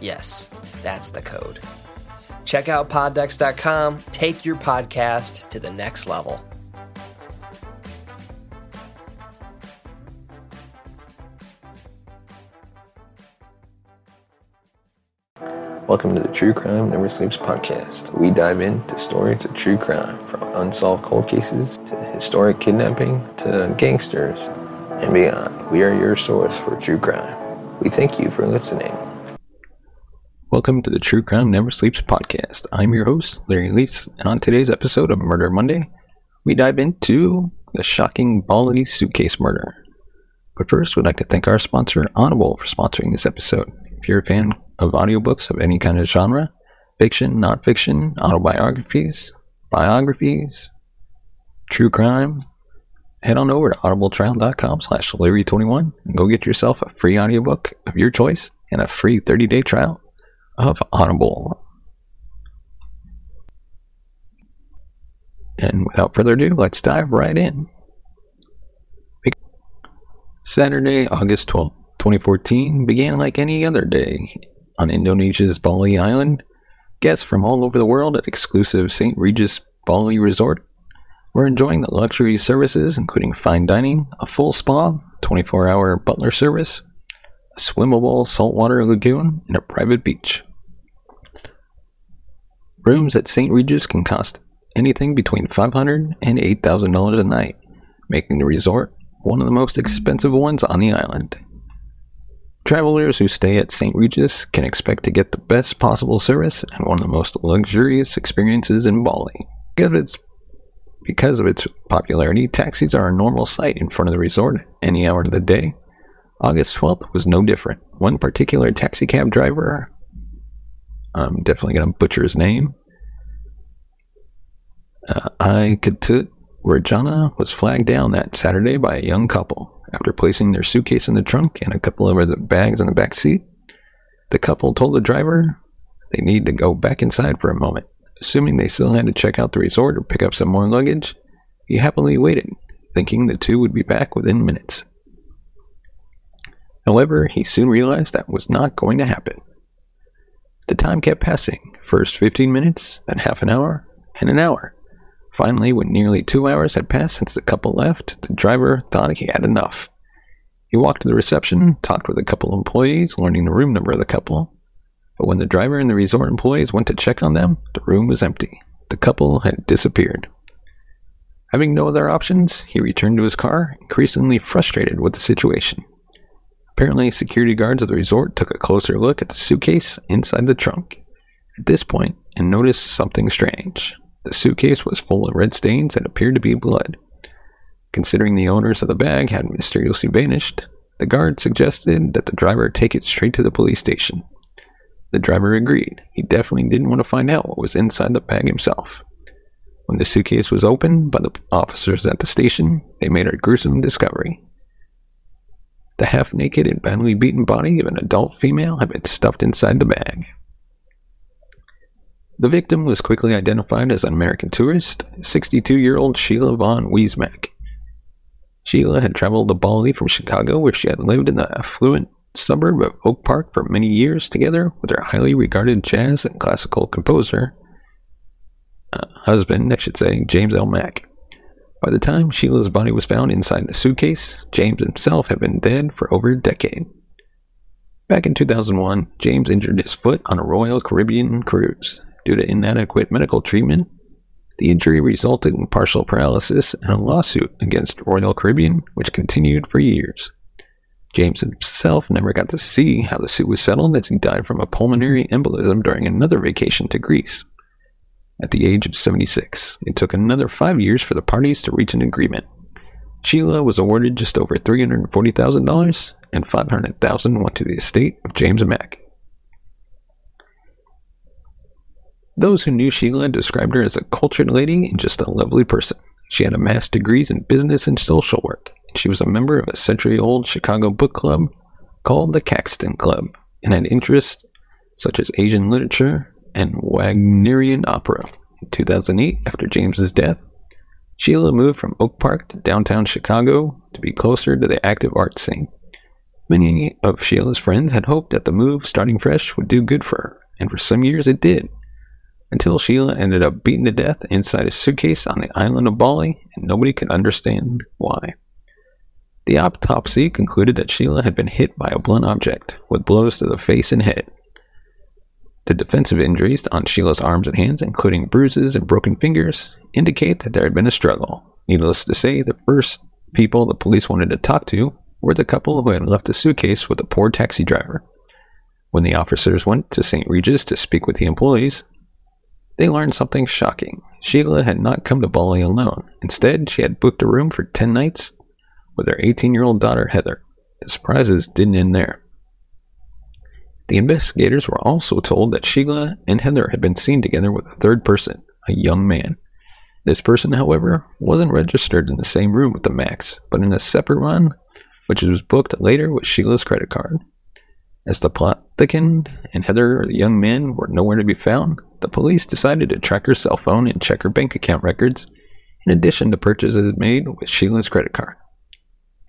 Yes, that's the code. Check out poddecks.com, take your podcast to the next level. Welcome to the True Crime Never Sleeps podcast. We dive into stories of true crime from unsolved cold cases to historic kidnapping to gangsters and beyond. We are your source for true crime. We thank you for listening. Welcome to the True Crime Never Sleeps podcast. I'm your host, Larry Leese, and on today's episode of Murder Monday, we dive into the shocking Bali suitcase murder. But first, we'd like to thank our sponsor, Audible, for sponsoring this episode. If you're a fan of audiobooks of any kind of genre, fiction, nonfiction, autobiographies, biographies, true crime, head on over to audibletrial.com slash larry21 and go get yourself a free audiobook of your choice and a free 30-day trial of Audible. And without further ado, let's dive right in. Saturday, August 12th, 2014 began like any other day on Indonesia's Bali Island. Guests from all over the world at exclusive St. Regis Bali Resort were enjoying the luxury services, including fine dining, a full spa, 24 hour butler service, a swimmable saltwater lagoon, and a private beach. Rooms at St. Regis can cost anything between $500 and $8,000 a night, making the resort one of the most expensive ones on the island. Travelers who stay at St. Regis can expect to get the best possible service and one of the most luxurious experiences in Bali. Because of its, popularity, taxis are a normal sight in front of the resort any hour of the day. August 12th was no different. One particular taxicab driver, I'm definitely going to butcher his name, uh, I Ketut Rajana was flagged down that Saturday by a young couple. After placing their suitcase in the trunk and a couple of other bags in the back seat, the couple told the driver they need to go back inside for a moment. Assuming they still had to check out the resort or pick up some more luggage, he happily waited, thinking the two would be back within minutes. However, he soon realized that was not going to happen. The time kept passing, first 15 minutes, then half an hour, and an hour. Finally, when nearly two hours had passed since the couple left, the driver thought he had enough. He walked to the reception, hmm. talked with a couple of employees, learning the room number of the couple. But when the driver and the resort employees went to check on them, the room was empty. The couple had disappeared. Having no other options, he returned to his car, increasingly frustrated with the situation. Apparently, security guards of the resort took a closer look at the suitcase inside the trunk. At this point, and noticed something strange. The suitcase was full of red stains that appeared to be blood. Considering the owners of the bag had mysteriously vanished, the guard suggested that the driver take it straight to the police station. The driver agreed. He definitely didn't want to find out what was inside the bag himself. When the suitcase was opened by the officers at the station, they made a gruesome discovery. The half naked and badly beaten body of an adult female had been stuffed inside the bag. The victim was quickly identified as an American tourist, 62 year old Sheila Von Wiese-Mack. Sheila had traveled to Bali from Chicago, where she had lived in the affluent suburb of Oak Park for many years together with her highly regarded jazz and classical composer, uh, husband, I should say, James L. Mack. By the time Sheila's body was found inside the suitcase, James himself had been dead for over a decade. Back in 2001, James injured his foot on a Royal Caribbean cruise. Due to inadequate medical treatment, the injury resulted in partial paralysis and a lawsuit against Royal Caribbean, which continued for years. James himself never got to see how the suit was settled as he died from a pulmonary embolism during another vacation to Greece. At the age of 76, it took another five years for the parties to reach an agreement. Sheila was awarded just over $340,000, and 500,000 went to the estate of James Mack. Those who knew Sheila described her as a cultured lady and just a lovely person. She had amassed degrees in business and social work, and she was a member of a century old Chicago book club called the Caxton Club and had interests such as Asian literature and Wagnerian opera. In 2008, after James's death, Sheila moved from Oak Park to downtown Chicago to be closer to the active art scene. Many of Sheila's friends had hoped that the move, starting fresh, would do good for her, and for some years it did until Sheila ended up beaten to death inside a suitcase on the island of Bali, and nobody could understand why. The autopsy concluded that Sheila had been hit by a blunt object, with blows to the face and head. The defensive injuries on Sheila's arms and hands, including bruises and broken fingers, indicate that there had been a struggle. Needless to say, the first people the police wanted to talk to were the couple who had left the suitcase with a poor taxi driver. When the officers went to St. Regis to speak with the employees, they learned something shocking. Sheila had not come to Bali alone. Instead, she had booked a room for 10 nights with her 18 year old daughter, Heather. The surprises didn't end there. The investigators were also told that Sheila and Heather had been seen together with a third person, a young man. This person, however, wasn't registered in the same room with the Macks, but in a separate one, which was booked later with Sheila's credit card. As the plot thickened and Heather, or the young man, were nowhere to be found, the police decided to track her cell phone and check her bank account records, in addition to purchases made with Sheila's credit card.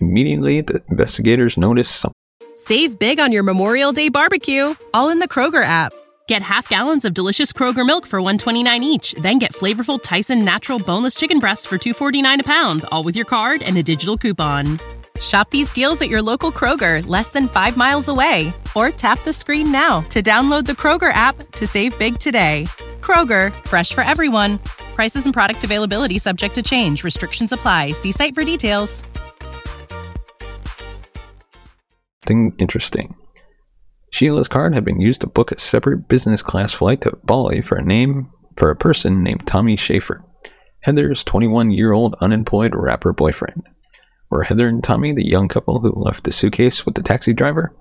Immediately, the investigators noticed something. Save big on your Memorial Day barbecue, all in the Kroger app. Get half gallons of delicious Kroger milk for 129 each, then get flavorful Tyson natural boneless chicken breasts for 249 a pound, all with your card and a digital coupon. Shop these deals at your local Kroger, less than 5 miles away, or tap the screen now to download the Kroger app to save big today. Kroger, fresh for everyone. Prices and product availability subject to change. Restrictions apply. See site for details. Interesting. Sheila's card had been used to book a separate business class flight to Bali for a name for a person named Tommy Schaefer, Heather's 21 year old unemployed rapper boyfriend. Were Heather and Tommy the young couple who left the suitcase with the taxi driver?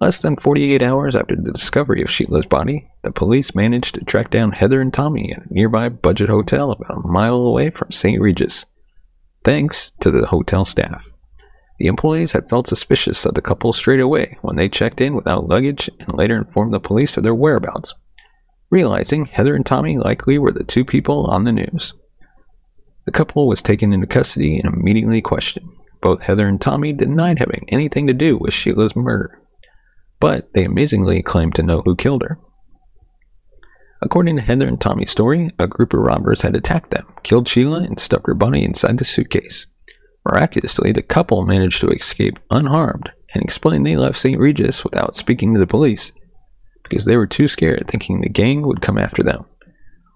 Less than 48 hours after the discovery of Sheila's body, the police managed to track down Heather and Tommy at a nearby budget hotel about a mile away from St. Regis, thanks to the hotel staff. The employees had felt suspicious of the couple straight away when they checked in without luggage and later informed the police of their whereabouts, realizing Heather and Tommy likely were the two people on the news. The couple was taken into custody and immediately questioned. Both Heather and Tommy denied having anything to do with Sheila's murder, but they amazingly claimed to know who killed her. According to Heather and Tommy's story, a group of robbers had attacked them, killed Sheila, and stuffed her body inside the suitcase. Miraculously, the couple managed to escape unharmed and explained they left St. Regis without speaking to the police because they were too scared, thinking the gang would come after them.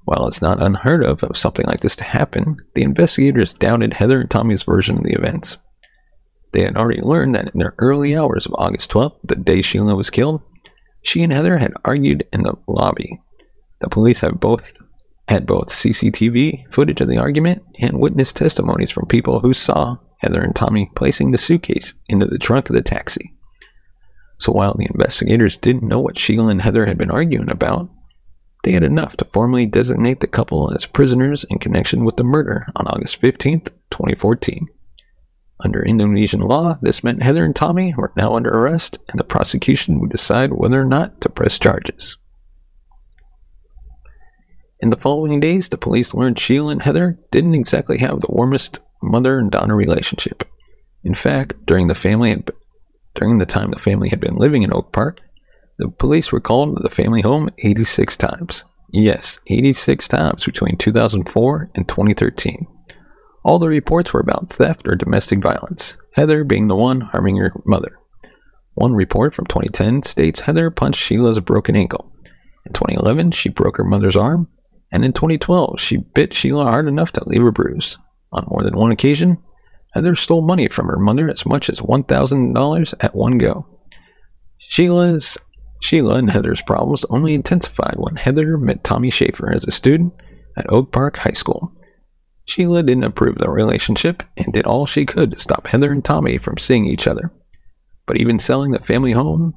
While it's not unheard of of something like this to happen, the investigators doubted Heather and Tommy's version of the events. They had already learned that in the early hours of August 12th, the day Sheila was killed, she and Heather had argued in the lobby. The police have both had both CCTV footage of the argument and witness testimonies from people who saw Heather and Tommy placing the suitcase into the trunk of the taxi. So while the investigators didn't know what Sheila and Heather had been arguing about, they had enough to formally designate the couple as prisoners in connection with the murder on August 15, 2014. Under Indonesian law, this meant Heather and Tommy were now under arrest, and the prosecution would decide whether or not to press charges. In the following days, the police learned Sheila and Heather didn't exactly have the warmest mother and daughter relationship. In fact, during the family had, during the time the family had been living in Oak Park, the police were called to the family home 86 times. Yes, 86 times between 2004 and 2013. All the reports were about theft or domestic violence, Heather being the one harming her mother. One report from 2010 states Heather punched Sheila's broken ankle. In 2011, she broke her mother's arm, and in 2012, she bit Sheila hard enough to leave a bruise. On more than one occasion, Heather stole money from her mother as much as $1,000 at one go. Sheila's Sheila and Heather's problems only intensified when Heather met Tommy Schaefer as a student at Oak Park High School. Sheila didn't approve the relationship and did all she could to stop Heather and Tommy from seeing each other. But even selling the family home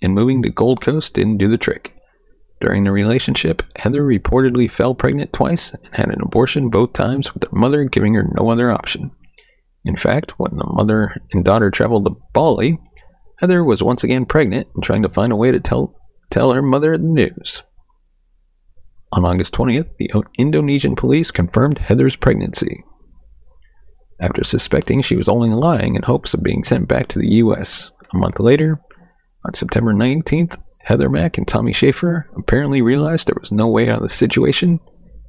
and moving to Gold Coast didn't do the trick. During the relationship, Heather reportedly fell pregnant twice and had an abortion both times, with her mother giving her no other option. In fact, when the mother and daughter traveled to Bali, Heather was once again pregnant and trying to find a way to tell, tell her mother the news. On August 20th, the Indonesian police confirmed Heather's pregnancy. After suspecting she was only lying in hopes of being sent back to the U.S., a month later, on September 19th, Heather Mack and Tommy Schaefer apparently realized there was no way out of the situation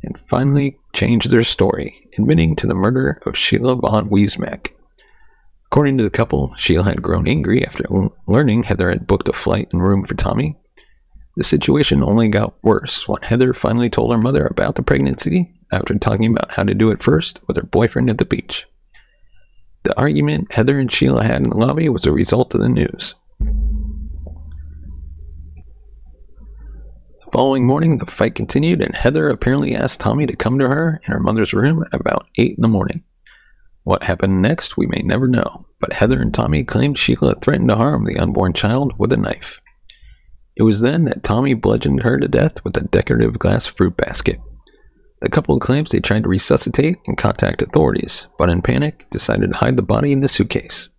and finally changed their story, admitting to the murder of Sheila von Wiese-Mack. According to the couple, Sheila had grown angry after learning Heather had booked a flight and room for Tommy. The situation only got worse when Heather finally told her mother about the pregnancy after talking about how to do it first with her boyfriend at the beach. The argument Heather and Sheila had in the lobby was a result of the news. The following morning, the fight continued, and Heather apparently asked Tommy to come to her in her mother's room at about 8 in the morning. What happened next, we may never know, but Heather and Tommy claimed Sheila threatened to harm the unborn child with a knife. It was then that Tommy bludgeoned her to death with a decorative glass fruit basket. The couple claims they tried to resuscitate and contact authorities, but in panic decided to hide the body in the suitcase.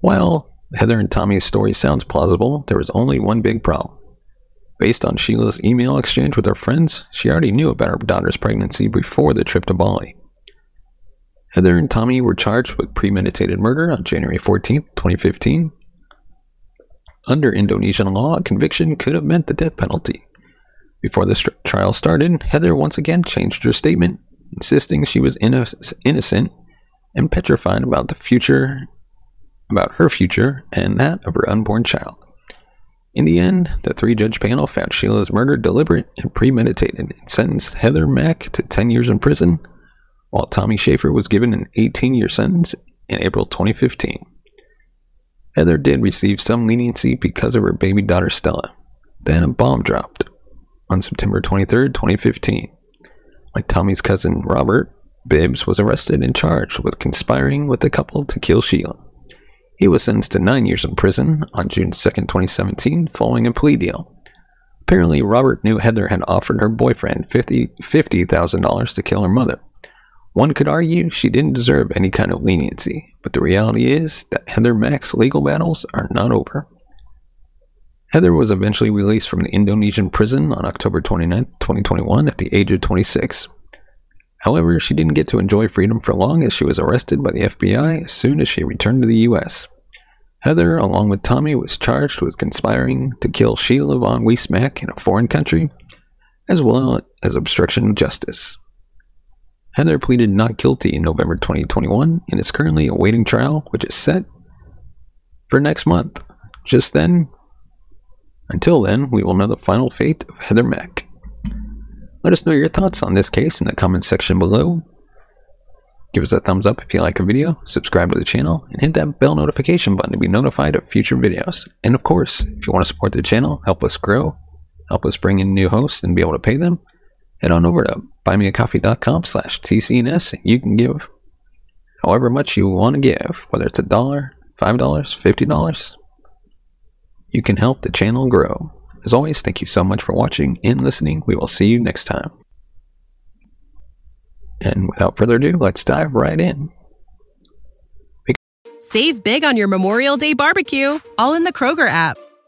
While Heather and Tommy's story sounds plausible, there was only one big problem. Based on Sheila's email exchange with her friends, she already knew about her daughter's pregnancy before the trip to Bali. Heather and Tommy were charged with premeditated murder on January 14, 2015. Under Indonesian law, a conviction could have meant the death penalty. Before the trial started, Heather once again changed her statement, insisting she was inno- innocent and petrified about the future, about her future and that of her unborn child. In the end, the three judge panel found Sheila's murder deliberate and premeditated and sentenced Heather Mack to 10 years in prison while Tommy Schaefer was given an 18 year sentence in April 2015. Heather did receive some leniency because of her baby daughter Stella. Then a bomb dropped on September 23, 2015, when Tommy's cousin Robert Bibbs was arrested and charged with conspiring with the couple to kill Sheila. He was sentenced to nine years in prison on June 2, 2017, following a plea deal. Apparently, Robert knew Heather had offered her boyfriend $50,000 to kill her mother. One could argue she didn't deserve any kind of leniency, but the reality is that Heather Mack's legal battles are not over. Heather was eventually released from the Indonesian prison on October 29, 2021, at the age of 26. However, she didn't get to enjoy freedom for long as she was arrested by the FBI as soon as she returned to the U.S. Heather, along with Tommy, was charged with conspiring to kill Sheila von Wiese-Mack in a foreign country, as well as obstruction of justice. Heather pleaded not guilty in November 2021 and is currently awaiting trial, which is set for next month. Just then, until then, we will know the final fate of Heather Mack. Let us know your thoughts on this case in the comments section below. Give us a thumbs up if you like a video, subscribe to the channel, and hit that bell notification button to be notified of future videos. And of course, if you want to support the channel, help us grow, help us bring in new hosts and be able to pay them, head on over to buymeacoffee.com slash TCNS. and You can give however much you want to give, whether it's a dollar, $5, $50. You can help the channel grow. As always, thank you so much for watching and listening. We will see you next time. And without further ado, let's dive right in. Save big on your Memorial Day barbecue, all in the Kroger app.